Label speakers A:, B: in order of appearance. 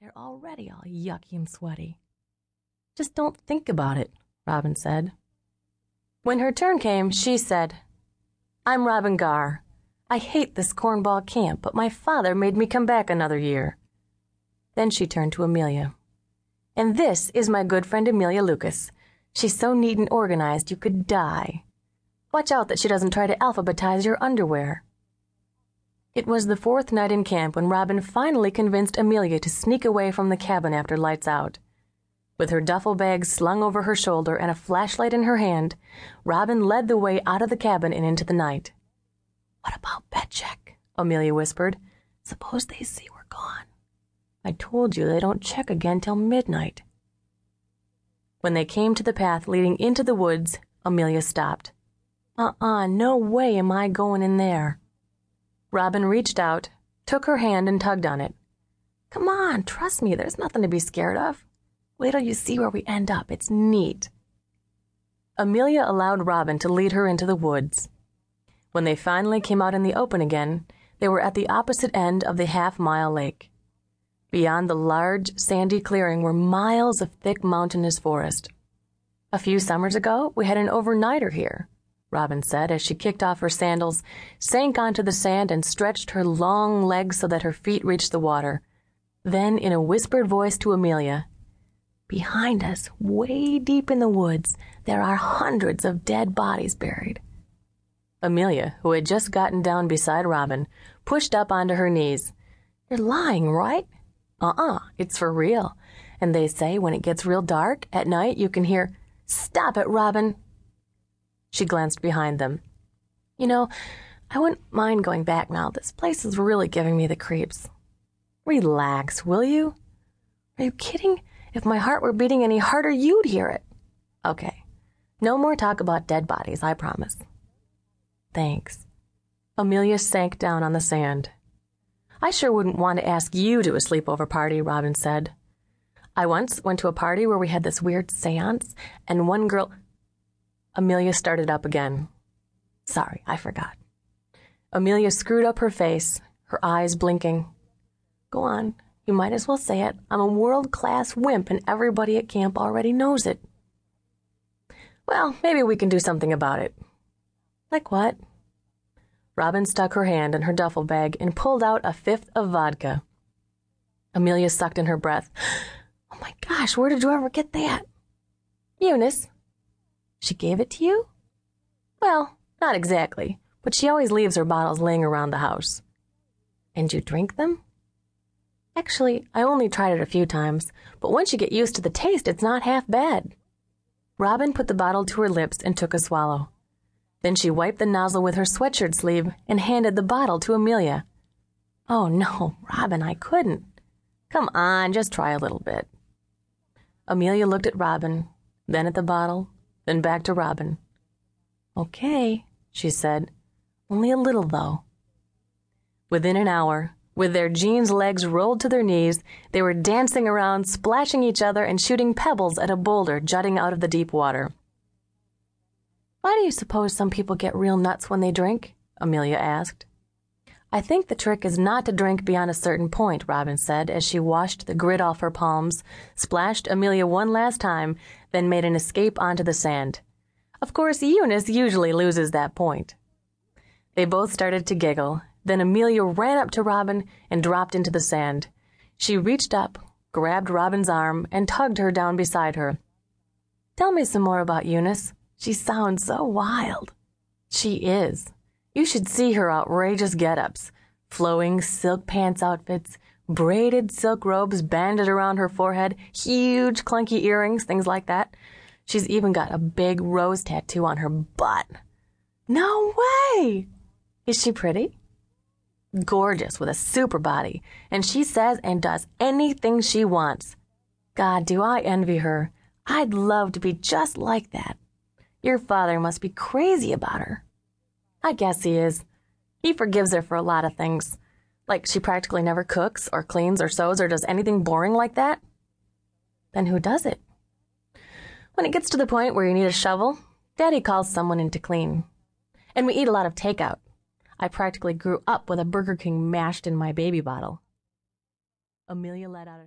A: They're already all yucky and sweaty. Just don't think about it, Robin said. When her turn came, she said, I'm Robin Garr. I hate this cornball camp, but my father made me come back another year. Then she turned to Amelia. And this is my good friend Amelia Lucas. She's so neat and organized you could die. Watch out that she doesn't try to alphabetize your underwear. It was the fourth night in camp when Robin finally convinced Amelia to sneak away from the cabin after lights out. With her duffel bag slung over her shoulder and a flashlight in her hand, Robin led the way out of the cabin and into the night. What about bed check? Amelia whispered. Suppose they see we're gone. I told you they don't check again till midnight. When they came to the path leading into the woods, Amelia stopped. Uh-uh, no way am I going in there. Robin reached out, took her hand, and tugged on it. Come on, trust me, there's nothing to be scared of. Wait till you see where we end up. It's neat. Amelia allowed Robin to lead her into the woods. When they finally came out in the open again, they were at the opposite end of the half mile lake. Beyond the large, sandy clearing were miles of thick mountainous forest. A few summers ago, we had an overnighter here, Robin said as she kicked off her sandals, sank onto the sand, and stretched her long legs so that her feet reached the water. Then, in a whispered voice to Amelia, Behind us, way deep in the woods, there are hundreds of dead bodies buried. Amelia, who had just gotten down beside Robin, pushed up onto her knees. You're lying, right? Uh-uh, it's for real. And they say when it gets real dark at night, you can hear, Stop it, Robin. She glanced behind them. You know, I wouldn't mind going back now. This place is really giving me the creeps. Relax, will you? Are you kidding? If my heart were beating any harder, you'd hear it. Okay. No more talk about dead bodies, I promise. Thanks. Amelia sank down on the sand. I sure wouldn't want to ask you to a sleepover party, Robin said. I once went to a party where we had this weird seance, and one girl. Amelia started up again. Sorry, I forgot. Amelia screwed up her face, her eyes blinking. Go on, you might as well say it. I'm a world class wimp, and everybody at camp already knows it. Well, maybe we can do something about it. Like what? Robin stuck her hand in her duffel bag and pulled out a fifth of vodka. Amelia sucked in her breath. Oh my gosh, where did you ever get that? Eunice. She gave it to you? Well, not exactly, but she always leaves her bottles laying around the house. And you drink them? Actually, I only tried it a few times, but once you get used to the taste, it's not half bad. Robin put the bottle to her lips and took a swallow. Then she wiped the nozzle with her sweatshirt sleeve and handed the bottle to Amelia. Oh, no, Robin, I couldn't. Come on, just try a little bit. Amelia looked at Robin, then at the bottle, then back to Robin. Okay, she said. Only a little, though. Within an hour, with their jeans legs rolled to their knees, they were dancing around, splashing each other, and shooting pebbles at a boulder jutting out of the deep water. Why do you suppose some people get real nuts when they drink? Amelia asked. I think the trick is not to drink beyond a certain point, Robin said as she washed the grit off her palms, splashed Amelia one last time, then made an escape onto the sand. Of course, Eunice usually loses that point. They both started to giggle. Then Amelia ran up to Robin and dropped into the sand. She reached up, grabbed Robin's arm, and tugged her down beside her. Tell me some more about Eunice. She sounds so wild. She is. You should see her outrageous get ups flowing silk pants outfits, braided silk robes banded around her forehead, huge clunky earrings, things like that. She's even got a big rose tattoo on her butt. No way! Is she pretty? Gorgeous with a super body, and she says and does anything she wants. God, do I envy her. I'd love to be just like that. Your father must be crazy about her. I guess he is. He forgives her for a lot of things. Like she practically never cooks or cleans or sews or does anything boring like that. Then who does it? When it gets to the point where you need a shovel, Daddy calls someone in to clean. And we eat a lot of takeout. I practically grew up with a Burger King mashed in my baby bottle. Amelia let out a